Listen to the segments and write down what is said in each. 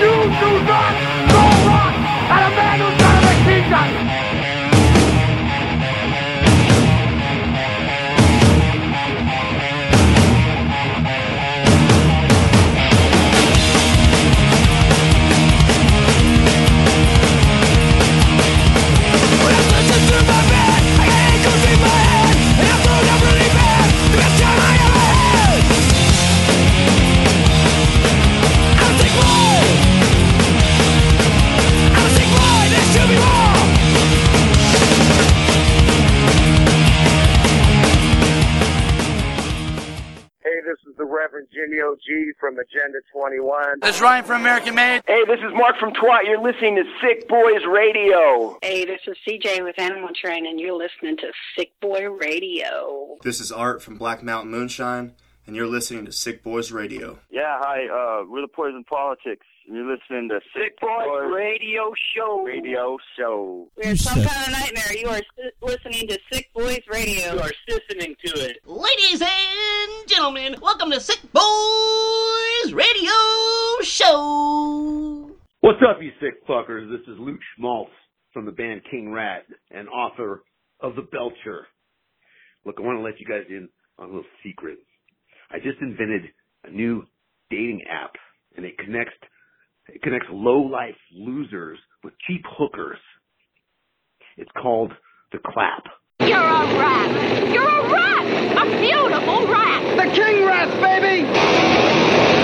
You do not from Agenda 21. This is Ryan from American Made. Hey, this is Mark from Twat. You're listening to Sick Boys Radio. Hey, this is CJ with Animal Train, and you're listening to Sick Boy Radio. This is Art from Black Mountain Moonshine, and you're listening to Sick Boys Radio. Yeah, hi. Uh, we're the Poison Politics. And You're listening to Sick Boys Radio Show. Radio Show. We're some kind of nightmare. You are listening to Sick Boys Radio. You are listening to it. Ladies and gentlemen, welcome to Sick Boys Radio Show. What's up, you sick fuckers? This is Luke Schmaltz from the band King Rat and author of The Belcher. Look, I want to let you guys in on a little secret. I just invented a new dating app, and it connects it connects low life losers with cheap hookers. It's called the Clap. You're a rat! You're a rat! A beautiful rat! The king rat, baby!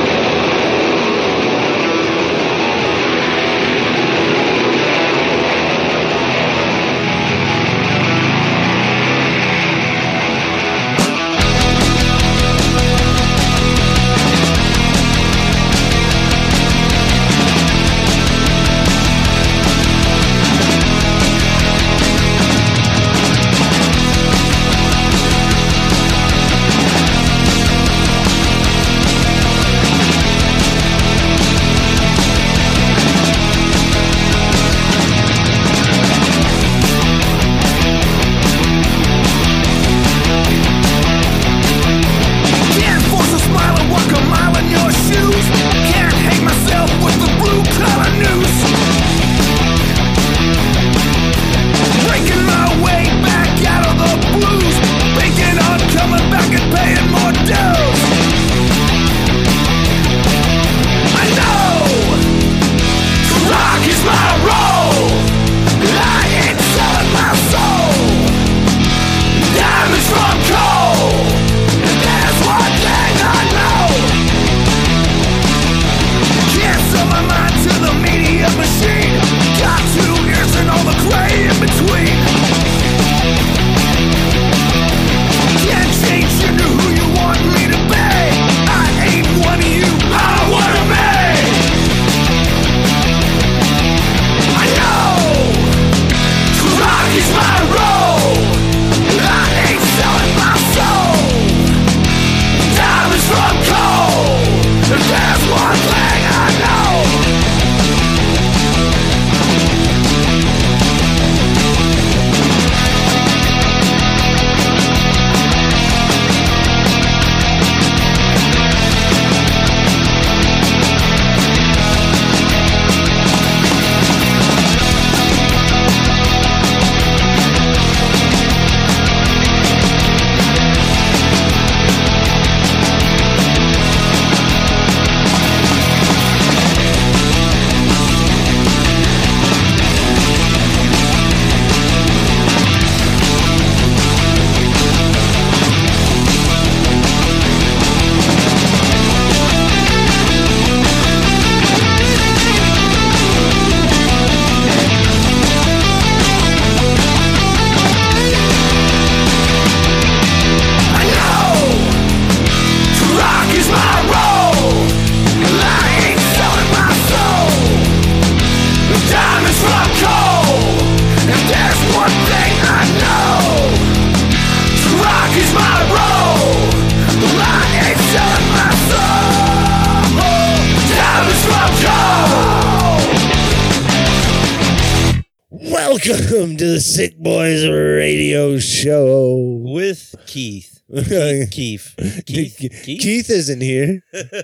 Keith. Keith. Keith. Keith. Keith isn't here.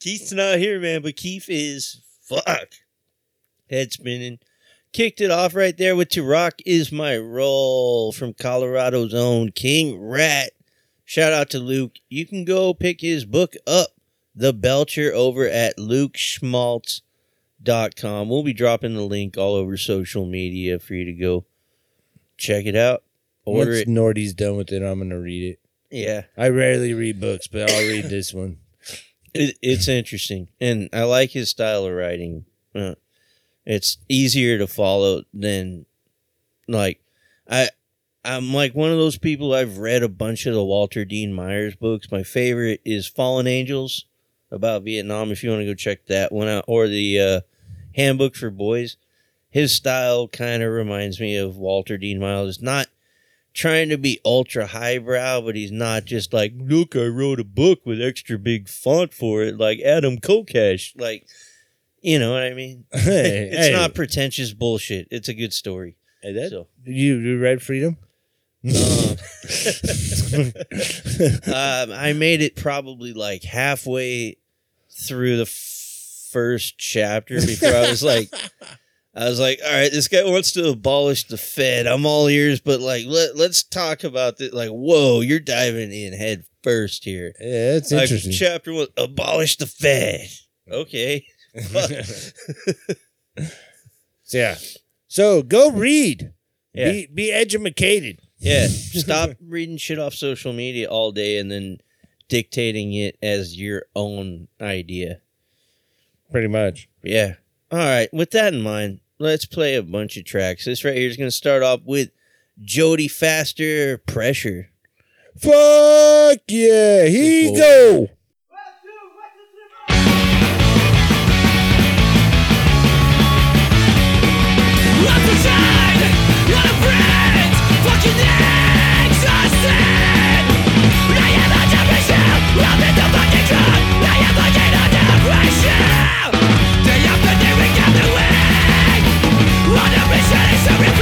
Keith's not here, man, but Keith is Fuck. Head spinning. Kicked it off right there with To Rock Is My Role from Colorado's own King Rat. Shout out to Luke. You can go pick his book up, The Belcher, over at lukeschmaltz.com. We'll be dropping the link all over social media for you to go check it out. Order Once it. Nordy's done with it, I'm gonna read it. Yeah. I rarely read books, but I'll read this one. It, it's interesting, and I like his style of writing. Uh, it's easier to follow than like I. I'm like one of those people. I've read a bunch of the Walter Dean Myers books. My favorite is Fallen Angels about Vietnam. If you want to go check that one out, or the uh, Handbook for Boys. His style kind of reminds me of Walter Dean Myers. Not trying to be ultra highbrow, but he's not just like, look, I wrote a book with extra big font for it, like Adam Kokesh. Like, you know what I mean? Hey, it's hey. not pretentious bullshit. It's a good story. Hey, that, So- you, you read Freedom? um, I made it probably like halfway through the f- first chapter before I was like, I was like, all right, this guy wants to abolish the Fed. I'm all ears, but like, let, let's talk about this. Like, whoa, you're diving in head first here. Yeah, that's Like, interesting. chapter one, abolish the Fed. Okay. yeah. So go read. Yeah. Be be educated. Yeah. Stop reading shit off social media all day and then dictating it as your own idea. Pretty much. Yeah. All right. With that in mind, let's play a bunch of tracks. This right here is going to start off with Jody Faster Pressure. Fuck yeah. Here you go. Left aside, a friend, exhausted. I am under pressure, I'm in the fucking drug. I am fucking under pressure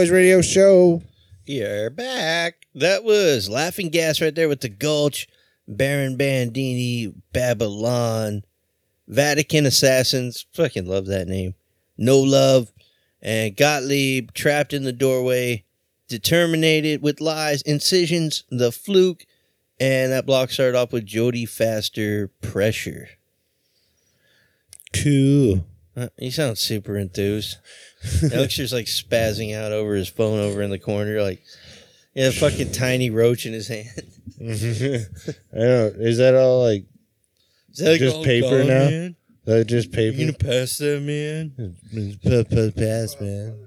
Boys Radio Show. You're back. That was Laughing Gas right there with the Gulch, Baron Bandini, Babylon, Vatican Assassins. Fucking love that name. No Love, and Gottlieb trapped in the doorway, determinated with lies, incisions, the fluke, and that block started off with Jody Faster, Pressure. Cool. Uh, he sounds super enthused. Elixir's like spazzing out over his phone over in the corner, like yeah, a fucking tiny roach in his hand. I don't. Is that all like Is that just all paper gone, now? man? Is that just paper? You gonna pass that, man? Pass, man.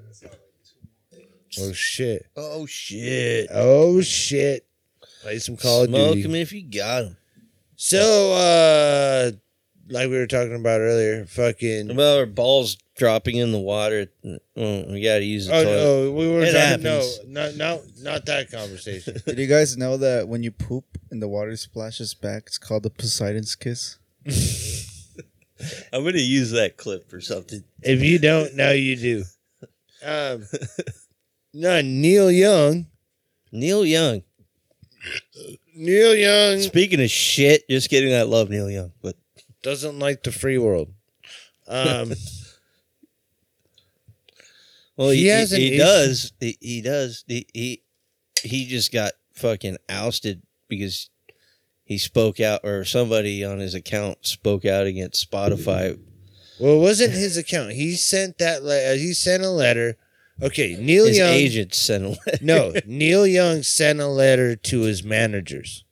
Oh shit! Oh shit! Oh shit! Play some Call Smoke of Duty. him if you got him. So, uh, like we were talking about earlier, fucking. Well, our balls dropping in the water. Well, we got to use the Oh toilet. no, we were It talking. No, not not not that conversation. Did you guys know that when you poop and the water splashes back, it's called the Poseidon's kiss? I'm gonna use that clip for something. if you don't, now you do. Um, no, Neil Young. Neil Young. Neil Young Speaking of shit, just kidding. I love Neil Young, but doesn't like the free world. Um, well, He he, has he, he does. He, he does. He, he he just got fucking ousted because he spoke out, or somebody on his account spoke out against Spotify. well, it wasn't his account. He sent that. Le- uh, he sent a letter. Okay, Neil His Young. agent sent a letter. no, Neil Young sent a letter to his managers.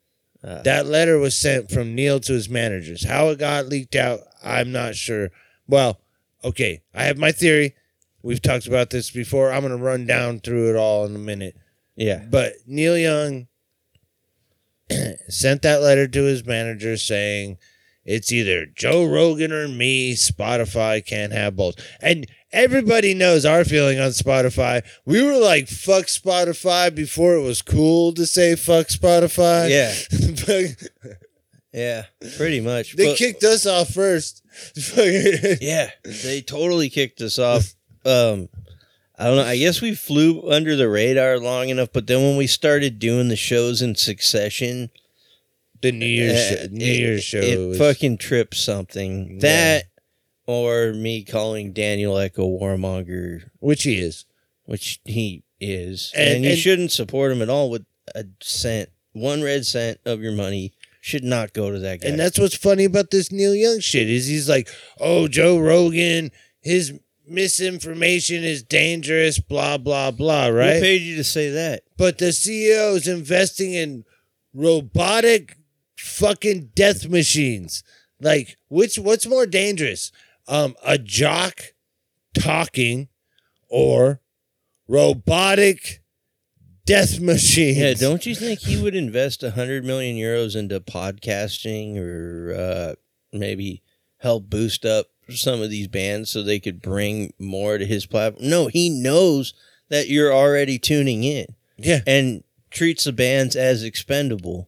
Uh, That letter was sent from Neil to his managers. How it got leaked out, I'm not sure. Well, okay, I have my theory. We've talked about this before. I'm going to run down through it all in a minute. yeah. But Neil Young sent that letter to his manager saying it's either Joe Rogan or me. Spotify can't have both. And everybody knows our feeling on Spotify. We were like, fuck Spotify before it was cool to say fuck Spotify. Yeah. Yeah, pretty much. they But- kicked us off first. Yeah, they totally kicked us off. Um, I don't know. I guess we flew under the radar long enough, but then when we started doing the shows in succession, the New Year's, uh, show, New it- Year's show. it fucking tripped something. That or me calling Daniel Echo warmonger, which he is. which he is, And- and, you and- shouldn't support him at all with a cent, one red cent of your money should not go to that guy. And that's what's funny about this Neil Young shit is he's like, oh, Joe Rogan, his misinformation is dangerous, blah blah blah, Who right? paid you to say that? But the CEO is investing in robotic fucking death machines. Like, which what's more dangerous? Um, a jock talking or robotic death machines? Yeah, don't you think he would invest a hundred million euros into podcasting or uh, maybe help boost up some of these bands so they could bring more to his platform? No, he knows that you're already tuning in. Yeah. And treats the bands as expendable.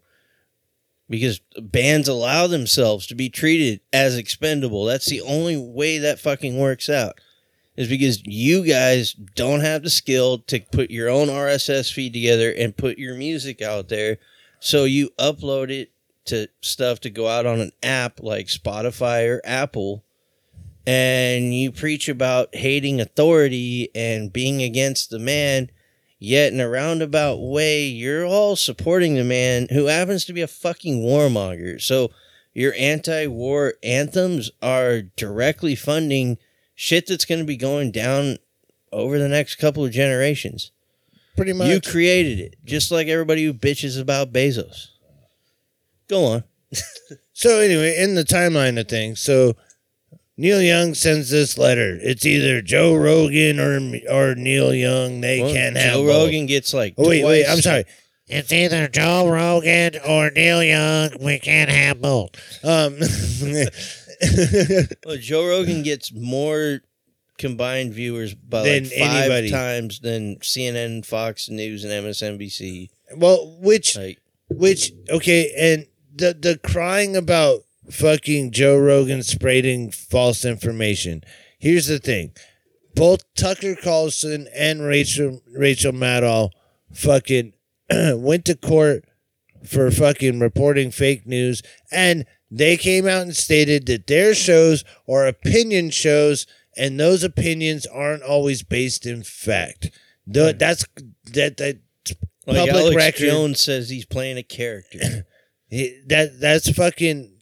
Because bands allow themselves to be treated as expendable. That's the only way that fucking works out. Is because you guys don't have the skill to put your own RSS feed together and put your music out there. So you upload it to stuff to go out on an app like Spotify or Apple and you preach about hating authority and being against the man, yet in a roundabout way, you're all supporting the man who happens to be a fucking warmonger. So your anti war anthems are directly funding shit that's going to be going down over the next couple of generations. Pretty much. You created it, just like everybody who bitches about Bezos. Go on. So anyway, in the timeline of things, so Neil Young sends this letter. It's either Joe Rogan or or Neil Young. They Well, can't have Joe both. Rogan gets like Oh, wait, wait. I'm sorry. It's either Joe Rogan or Neil Young. We can't have both. Um, Well, Joe Rogan gets more combined viewers by Than like five anybody. times than CNN, Fox News, and MSNBC. well, which Like, which okay, and the the crying about fucking Joe Rogan spreading false information. Here's the thing. both Tucker Carlson and Rachel Rachel Maddow fucking went to court for fucking reporting fake news and they came out and stated that their shows are opinion shows and those opinions aren't always based in fact. Th- That's that that Like Alex record. Jones says he's playing a character. That that's fucking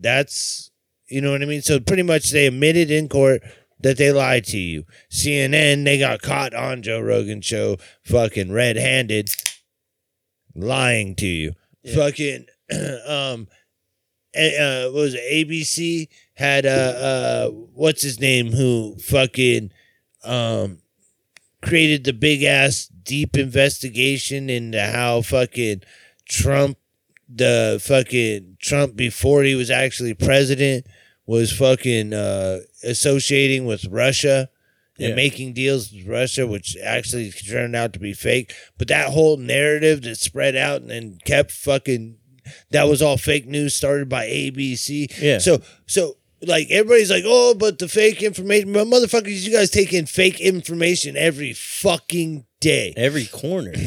that's you know what I mean. So pretty much they admitted in court that they lied to you. CNN they got caught on Joe Rogan show fucking red handed lying to you. Fucking um uh, what was it? ABC had uh uh what's his name who fucking um created the big ass deep investigation into how fucking Trump the fucking Trump before he was actually president was fucking uh associating with Russia and Yeah. making deals with Russia, which actually turned out to be fake. But that whole narrative that spread out and then kept fucking that was all fake news started by ABC. Yeah. So so like everybody's like, oh, but the fake information, but motherfuckers, you guys take in fake information every fucking day. Every corner.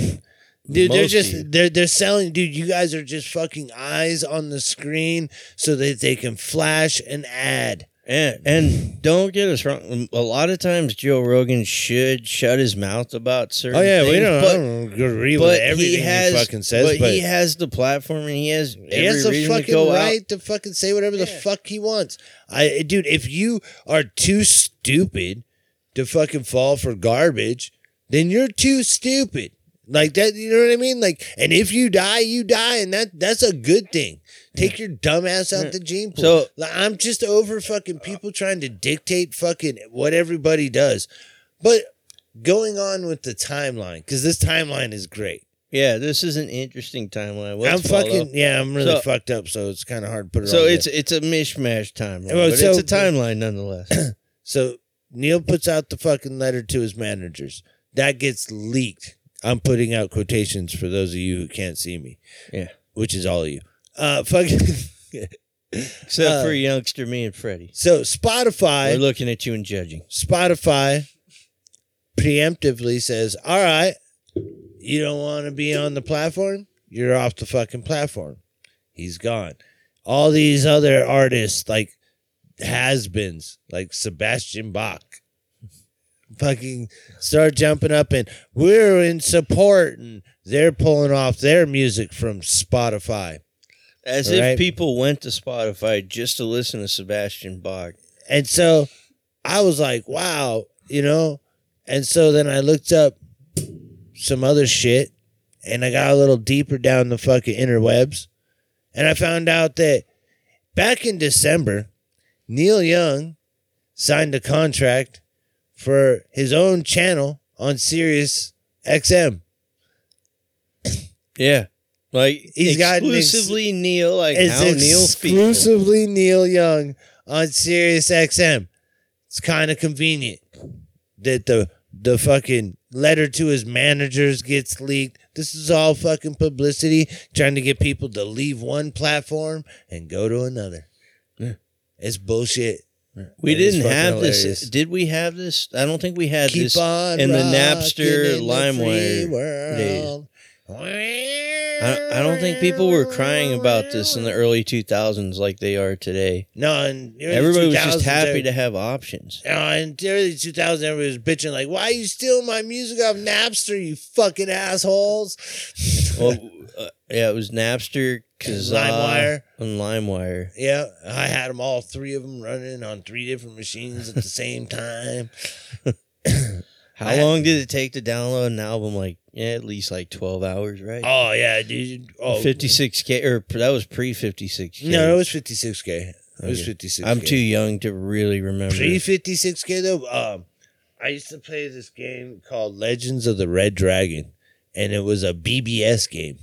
Dude, they're just they're they're selling. Dude, you guys are just fucking eyes on the screen so that they can flash an ad. And and don't get us wrong. Um, a lot of times Joe Rogan should shut his mouth about certain. Oh yeah, we don't, but- I don't agree with everything he, has, fucking says, but, he has the platform and he has he has the reason to go right out. to fucking say whatever the fuck he wants. I, dude, if you are too stupid to fucking fall for garbage, then you're too stupid. Like that, you know what I mean? Like, and if you die, you die, and that that's a good thing. Take your dumb ass out the gene pool. So- Like, I'm just over fucking people trying to dictate fucking what everybody does. But going on with the timeline, because this timeline is great. Yeah, this is an interesting timeline. Let's I'm fucking yeah, I'm really So- fucked up, so it's kind of hard to put it. So all it's together. it's a mishmash timeline, Well, but so- it's a timeline nonetheless. so Neil puts out the fucking letter to his managers. That gets leaked. I'm putting out quotations for those of you who can't see me. Yeah. which is all of you. Uh, fucking. Except Uh, for youngster me and Freddie. So Spotify. We're looking at you and judging. Spotify preemptively says, "All right, you don't want to be on the platform. You're off the fucking platform. He's gone." All these other artists, like has-beens, like Sebastian Bach, fucking start jumping up and we're in support, and they're pulling off their music from Spotify. As Right. if people went to Spotify just to listen to Sebastian Bach. And so I was like, wow, you know? And so then I looked up some other shit and I got a little deeper down the fucking interwebs. And I found out that back in December, Neil Young signed a contract for his own channel on Sirius XM. Yeah. Like He's got ex- exclusively Neil, like how Neil exclusively Neil Young on Sirius XM. It's kind of convenient that the the fucking letter to his managers gets leaked. This is all fucking publicity, trying to get people to leave one platform and go to another. Yeah. It's bullshit. We And didn't have hilarious. this. Did we have this? I don't think we had Keep this in the Napster in LimeWire days. I, I don't think people were crying about this in the early 2000s like they are today. No, and Everybody was just happy to have options. Uh, in the early 2000s, everybody was bitching like, "Why are you stealing my music off Napster, you fucking assholes?" Well, uh, yeah, it was Napster, Kazaa, LimeWire. and LimeWire. Yeah, I had them all three of them running on three different machines at the same time. How I- long did it take to download an album? Like, yeah, at least like 12 hours, right? Oh yeah, dude. Oh, 56K, or that was pre 56K. No, it was 56k. It was Okay. 56k. I'm too young to really remember. pre 56k though. Um, I used to play this game called Legends of the Red Dragon, and it was a BBS game,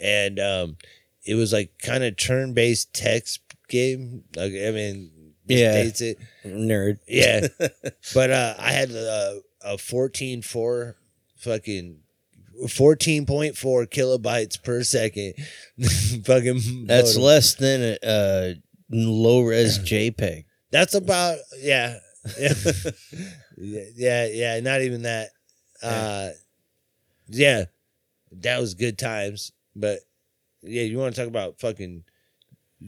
and um, it was like kind of turn based text game. Like I mean, Yeah. it. Nerd. Yeah, but uh, I had a, a fourteen four fucking. 14.4 kilobytes per second. fucking That's modem. less than a uh, low res JPEG. That's about yeah. yeah, yeah, yeah. Not even that. Uh, yeah, that was good times. But yeah, you want to talk about fucking.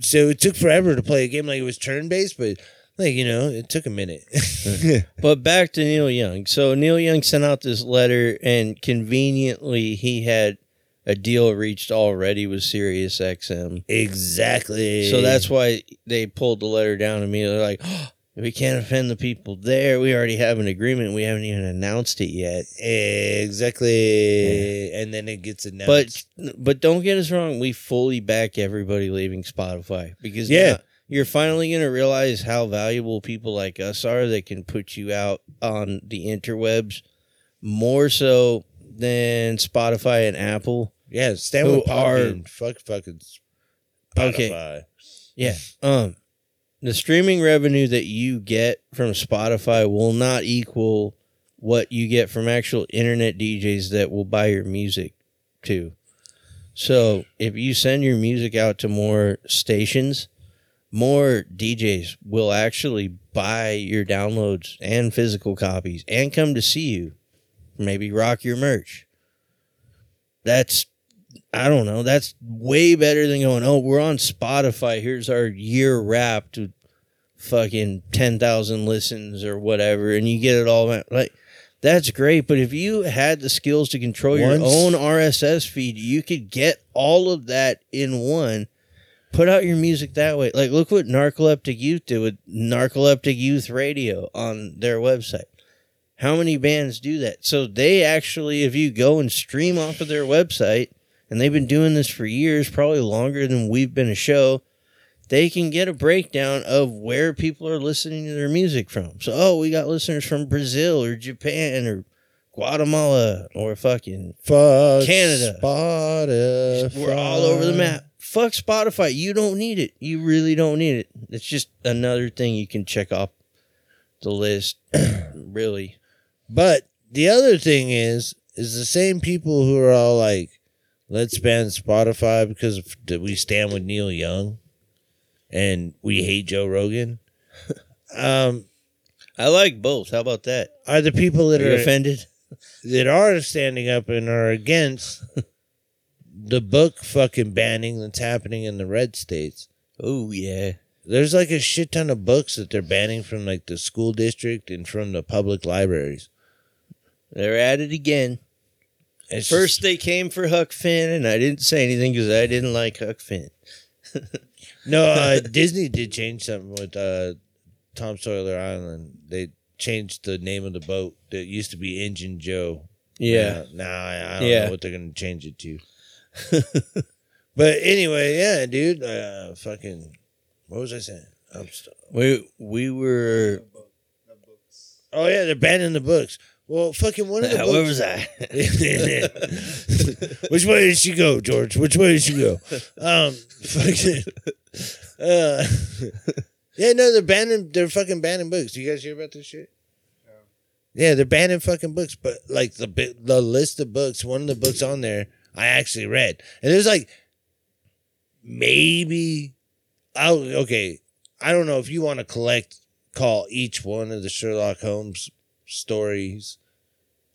So it took forever to play a game like it was turn based, but like you know, it took a minute. But back to Neil Young. So Neil Young sent out this letter, and conveniently, he had a deal reached already with Sirius XM. exactly. So that's why they pulled the letter down immediately. Like, oh, we can't offend the people there. We already have an agreement. We haven't even announced it yet. exactly. And then it gets announced. But but don't get us wrong. We fully back everybody leaving Spotify because Yeah. now you're finally going to realize how valuable people like us are that can put you out on the interwebs more so than Spotify and Apple. yeah, stand with are- and fuck fucking Spotify. Okay. Yeah. Um the streaming revenue that you get from Spotify will not equal what you get from actual internet DJs that will buy your music too. So, if you send your music out to more stations, more DJs will actually buy your downloads and physical copies and come to see you. Maybe rock your merch. That's I don't know. That's way better than going, oh, we're on Spotify. Here's our year wrapped with fucking 10,000 listens or whatever. And you get it all. Like, that's great. But if you had the skills to control your own RSS feed, you could get all of that in one. Put out your music that way. Like, look what Narcoleptic Youth did with Narcoleptic Youth Radio on their website. How many bands do that? So they actually, if you go and stream off of their website, and they've been doing this for years, probably longer than we've been a show, they can get a breakdown of where people are listening to their music from. So, oh, we got listeners from Brazil or Japan or Guatemala or fucking Fuck Canada. Spotify. We're all over the map. Fuck Spotify. You don't need it. You really don't need it. It's just another thing you can check off the list. really. But the other thing is, is the same people who are all like, let's ban Spotify because we stand with Neil Young and we hate Joe Rogan. um, I like both. How about that? are the people that Are are offended? that are standing up and are against the book fucking banning that's happening in the red states. Oh, yeah. There's like a shit ton of books that they're banning from like the school district and from the public libraries. They're at it again. It's First, just- they came for Huck Finn, and I didn't say anything because I didn't like Huck Finn. no, uh, Disney did change something with uh, Tom Sawyer Island. They changed the name of the boat that used to be Injun Joe. Yeah. Now, now I, I don't Yeah. know what they're gonna change it to. but anyway, yeah, dude. Uh, fucking, what was I saying? I'm st- We we were. oh yeah, they're banning the books. Well, fucking one of the books. Where was I? Which way did she go, George? Which way did she go? Um, fucking. Uh, yeah, no, they're banning. They're fucking banning books. You guys hear about this shit? Yeah, they're banning fucking books. But like the the list of books, one of the books on there, I actually read, and there's like maybe. Oh, okay. I don't know if you want to collect, call each one of the Sherlock Holmes stories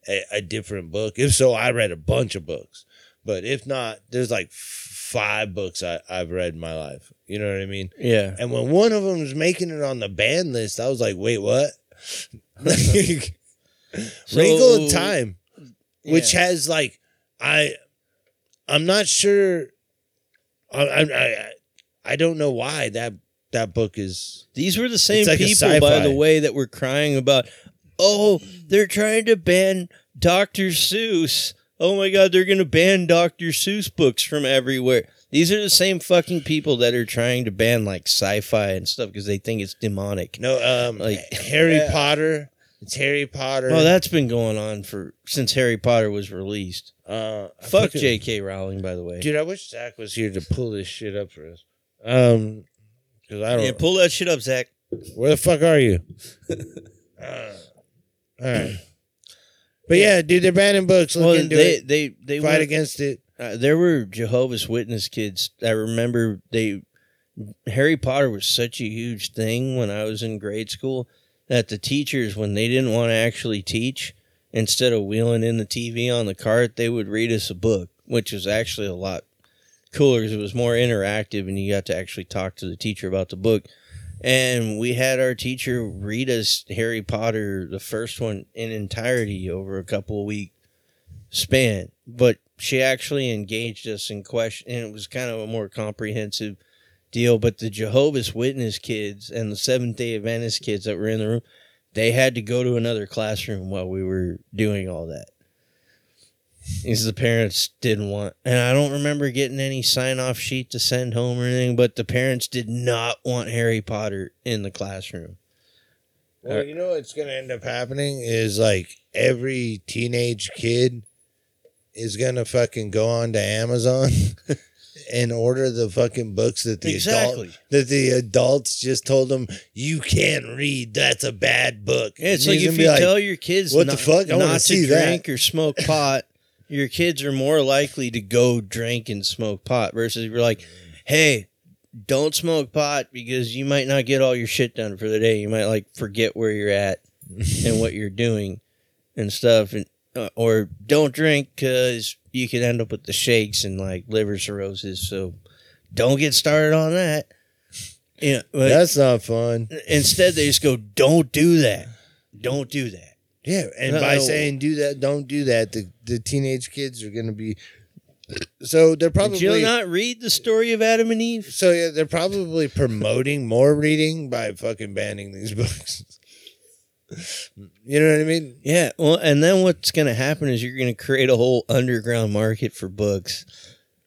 a, a different book. If so, I read a bunch of books. But if not, there's like five books I, I've read in my life. You know what I mean? Yeah. And when one of them was making it on the band list, I was like, wait, what? Wrinkle of Time, which Yeah. has like, I, I'm not sure. I, I, I, I don't know why that that book is. These were the same like people, by the way, that were crying about, oh, they're trying to ban Dr. Seuss. Oh my God, they're going to ban Dr. Seuss books from everywhere. These are the same fucking people that are trying to ban like sci-fi and stuff because they think it's demonic. No, um, Like Harry Yeah. Potter. It's Harry Potter. Oh, that's been going on for since Harry Potter was released. uh, Fuck J.K. Rowling, by the way. Dude, I wish Zach was here to pull this shit up for us. Um, because I don't. yeah, pull that shit up, Zach. Where the fuck are you? Uh, all right. But yeah, dude, they're banning books. Look Well, into they, it. they they Fight went- against it. Uh, there were Jehovah's Witness kids. I remember they Harry Potter was such a huge thing when I was in grade school. that the teachers, when they didn't want to actually teach, instead of wheeling in the TV on the cart, they would read us a book, which was actually a lot cooler because it was more interactive and you got to actually talk to the teacher about the book. And we had our teacher read us Harry Potter, the first one in entirety over a couple of week span. But she actually engaged us in question, and it was kind of a more comprehensive deal. But the Jehovah's Witness kids and the Seventh day Adventist kids that were in the room, they had to go to another classroom while we were doing all that. Because the parents didn't want, and I don't remember getting any sign off sheet to send home or anything, but the parents did not want Harry Potter in the classroom. Well, you know what's gonna end up happening is like every teenage kid is gonna fucking go on to Amazon and order the fucking books that the Exactly. adult that the adults just told them you can't read. That's a bad book. Yeah, it's And like if you be tell your kids what not, the fuck, I not to see to drink that. or smoke pot, your kids are more likely to go drink and smoke pot versus you're like, hey, don't smoke pot because you might not get all your shit done for the day. You might like forget where you're at and what you're doing and stuff, and uh, or don't drink because you could end up with the shakes and like liver cirrhosis. So don't get started on that. Yeah, but That's not fun. instead they just go, don't do that, don't do that. Yeah, and by Uh-oh. saying do that, don't do that, the the teenage kids are gonna be. So they're probably Did you not read the story of Adam and Eve? So yeah, they're probably promoting more reading by fucking banning these books. you know what I mean? Yeah. Well, and then what's going to happen is you're going to create a whole underground market for books,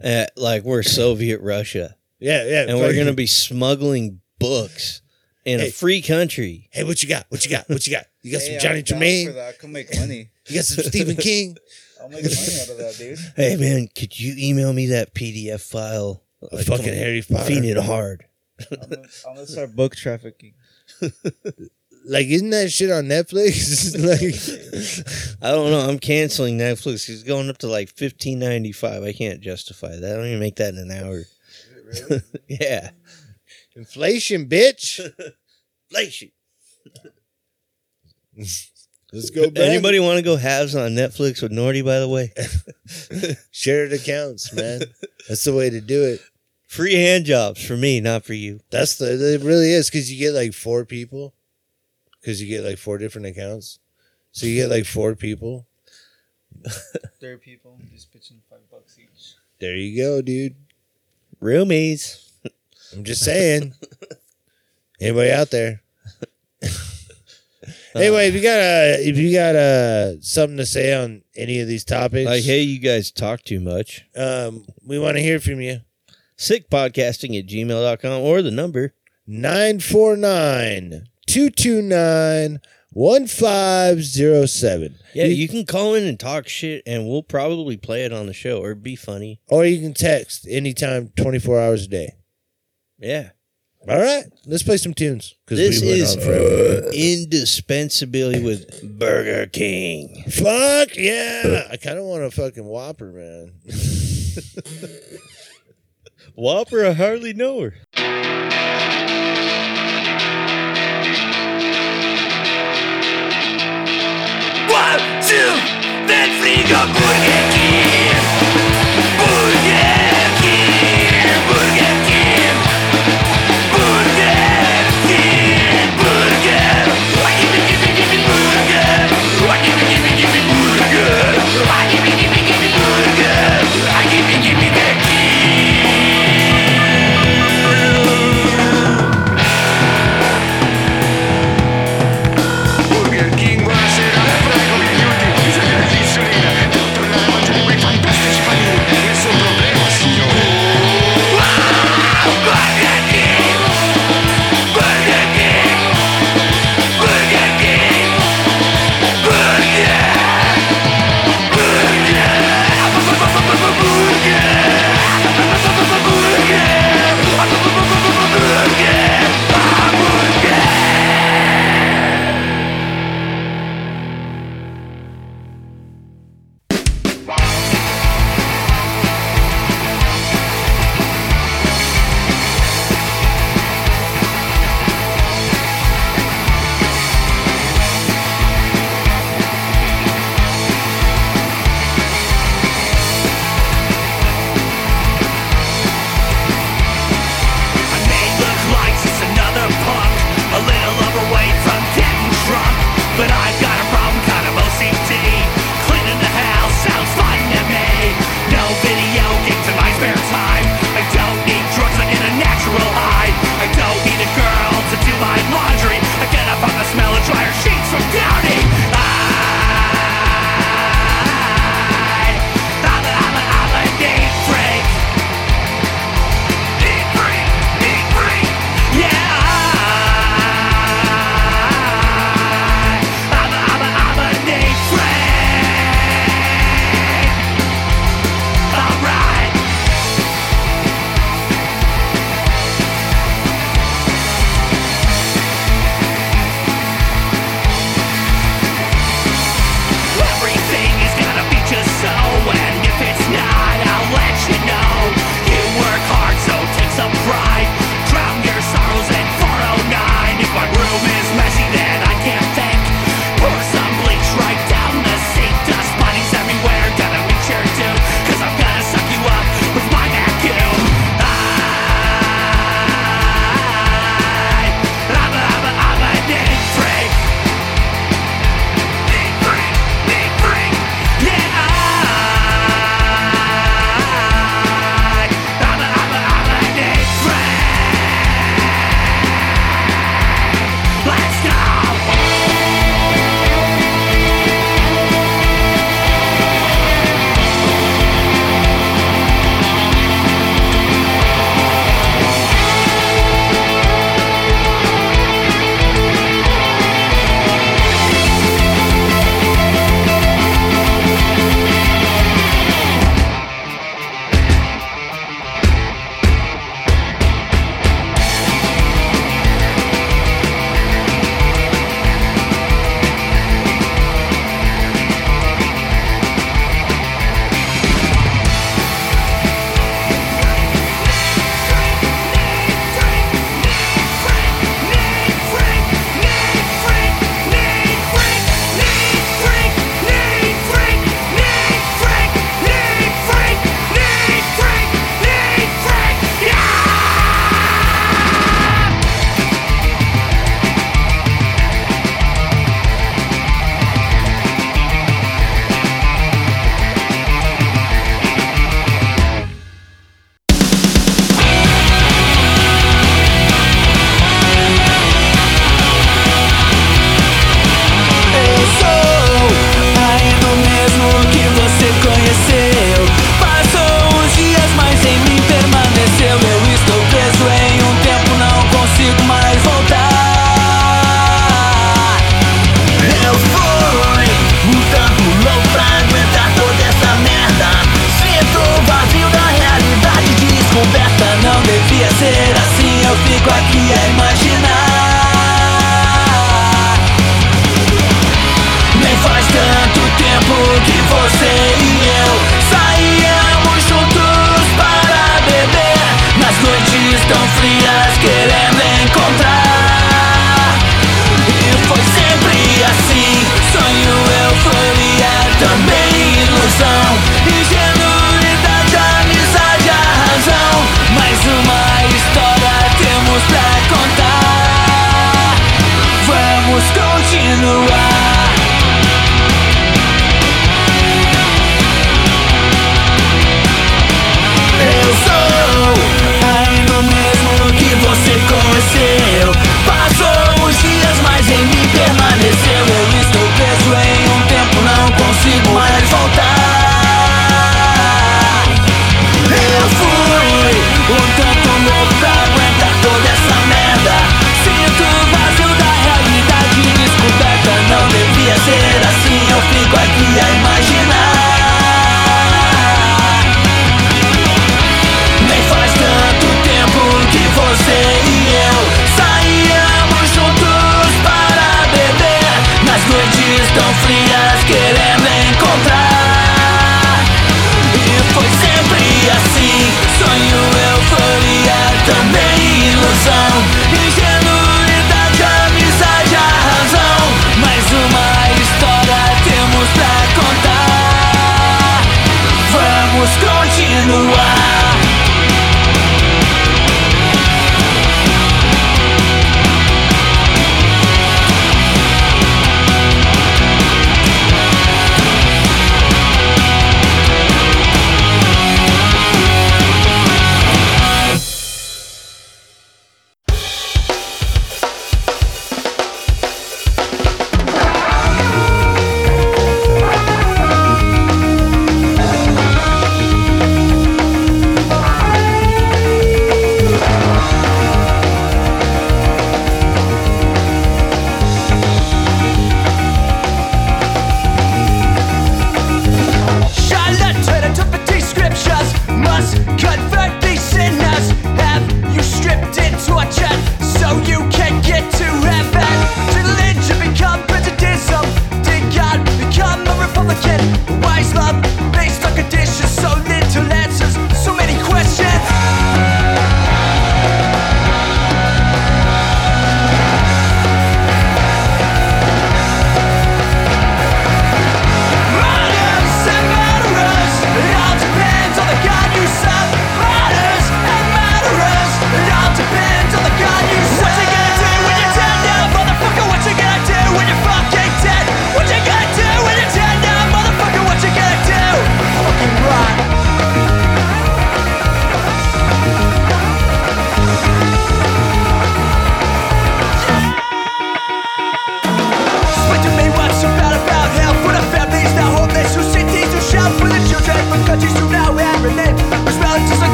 at, like we're Soviet Russia, Yeah, yeah. and we're going to be smuggling books in Hey. a free country. Hey, what you got? What you got? What you got? You got Hey, some Johnny down for Tremaine? I can make money. You got some Stephen King? I'll make money out of that, dude. Hey man, could you email me that PDF file? Of fucking Harry Potter. Feed it hard. I'm gonna, I'm gonna start book trafficking. Like, isn't that shit on Netflix? like, I don't know. I'm canceling Netflix. It's going up to like fifteen ninety five. I can't justify that. I don't even make that in an hour. yeah. Inflation, bitch. Inflation. Let's go back. Anybody want to go halves on Netflix with Nordy? By the way, Shared accounts, man. That's the way to do it. free hand jobs for me, not for you. That's the. It really is because you get like four people. Because you get like four different accounts, so you get like four people. Third people just pitching five bucks each. There you go, dude. Roomies. I'm just saying. Anybody out there? anyway, if you got uh, if you got uh, something to say on any of these topics, Like, hey, you guys talk too much. um, we want to hear from you. Sickpodcasting at gmail.com or the number 949 229 1507. Yeah, you, can call in and talk shit, and we'll probably play it on the show or be funny. Or you can text anytime, 24 hours a day. Yeah. All right, let's play some tunes. 'cause This we went is on forever. indispensability with Burger King. Fuck yeah. I kind of want a fucking Whopper, man. Whopper, I hardly know her. One, two, then three, go Burger King. Eu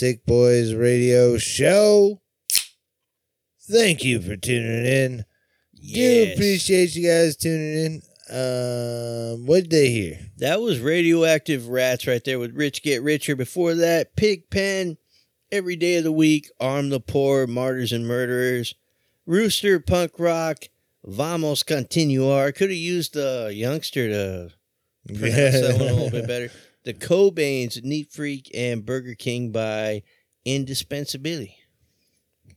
Sick Boys Radio Show. Thank you for tuning in. Yes. Do appreciate you guys tuning in. Um, what did they hear? That was Radioactive Rats right there with Rich Get Richer. Before that, Pig Pen, Every Day of the Week, Arm the Poor, Martyrs and Murderers, Rooster, Punk Rock, Vamos Continuar. Could have used the youngster to pronounce yeah. that one a little bit better. The Cobains, Neat Freak, and Burger King by Indispensability.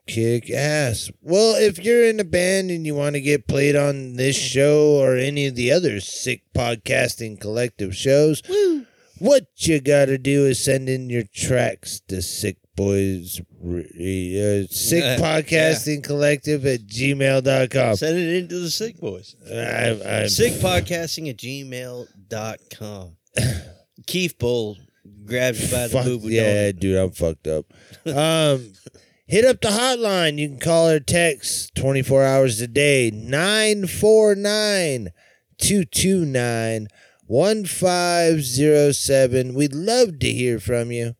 Kick ass. Well, if you're in a band and you want to get played on this show or any of the other sick podcasting collective shows, Woo. what you got to do is send in your tracks to Sick Boys uh, Sick Podcasting yeah. Collective at gmail.com. Send it into the Sick Boys. I, I'm... Sick Podcasting at gmail.com. Keith Bull grabs you by the Fuck, boo boo. yeah, dude, I'm fucked up. Um, hit up the hotline. You can call or text 24 hours a day 949 229 1507. We'd love to hear from you.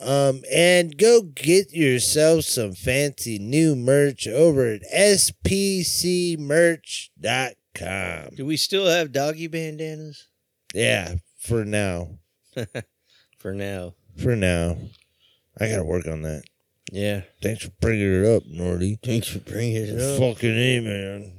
Um, and go get yourself some fancy new merch over at spcmerch.com. Do we still have doggy bandanas? Yeah, for now. For now. For now. I gotta work on that. Yeah. Thanks for bringing it up, Nordy. Thanks for bringing it up. Fucking A, man.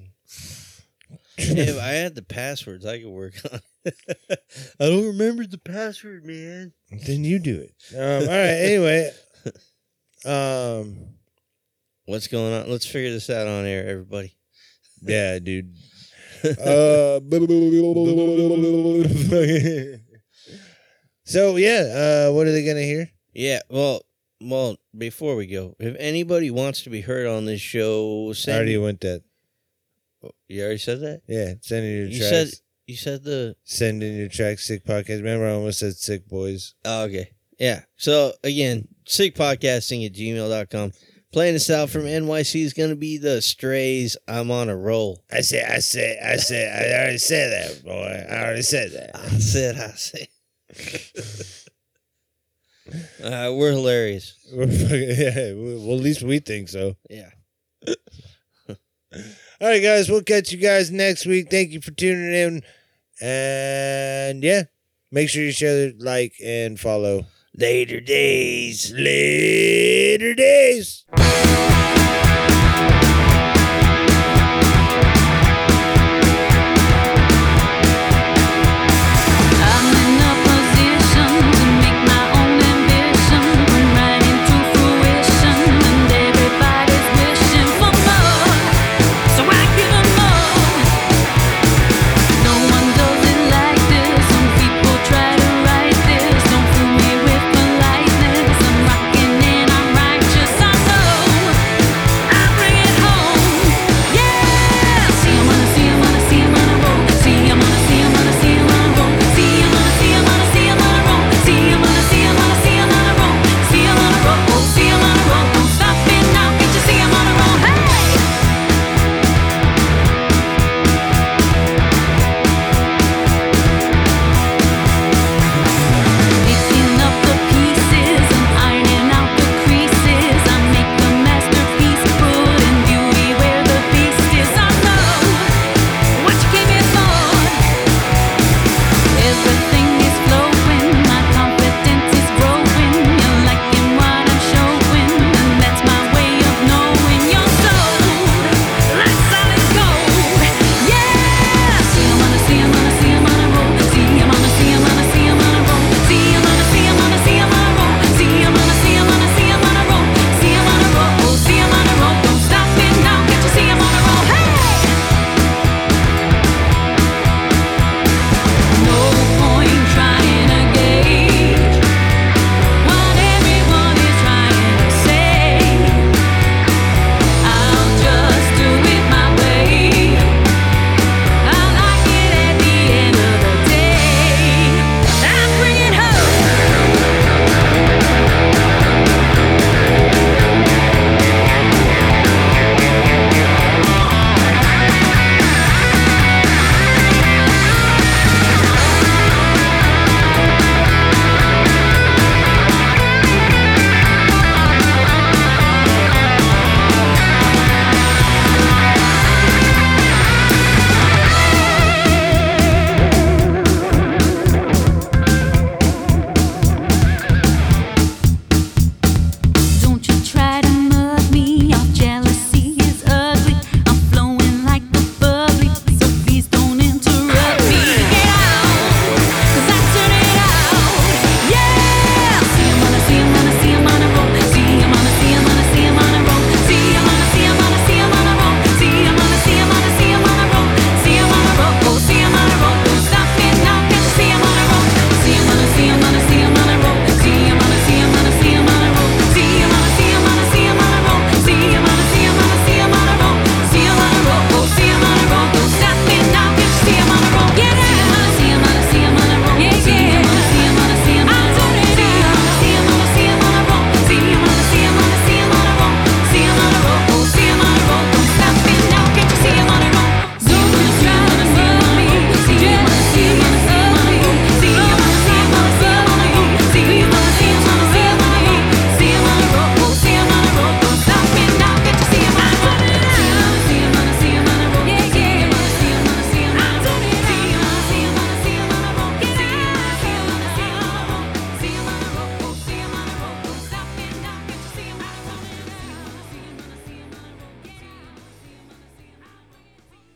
if I had the passwords, I could work on it. I don't remember the password, man. Then you do it. Um, all right. Anyway, um, What's going on? Let's figure this out on air, everybody. yeah, dude. Uh, so yeah, uh, what are they gonna hear? Yeah, well, well, before we go, if anybody wants to be heard on this show, I send already went that. You already said that? Yeah, send in your You tracks. said you said the send in your tracks, sick podcast. Remember, I almost said sick boys. Oh, okay. Yeah. So again, sickpodcasting at gmail.com. Playing us out from NYC is gonna be the strays. I'm on a roll. I said, I said, I said, I already said that, boy. I already said that. I said I said. uh, we're hilarious. We're fucking, yeah, well, at least we think so. Yeah. All right, guys, we'll catch you guys next week. Thank you for tuning in. And yeah, make sure you share, like, and follow. Later days. Later days.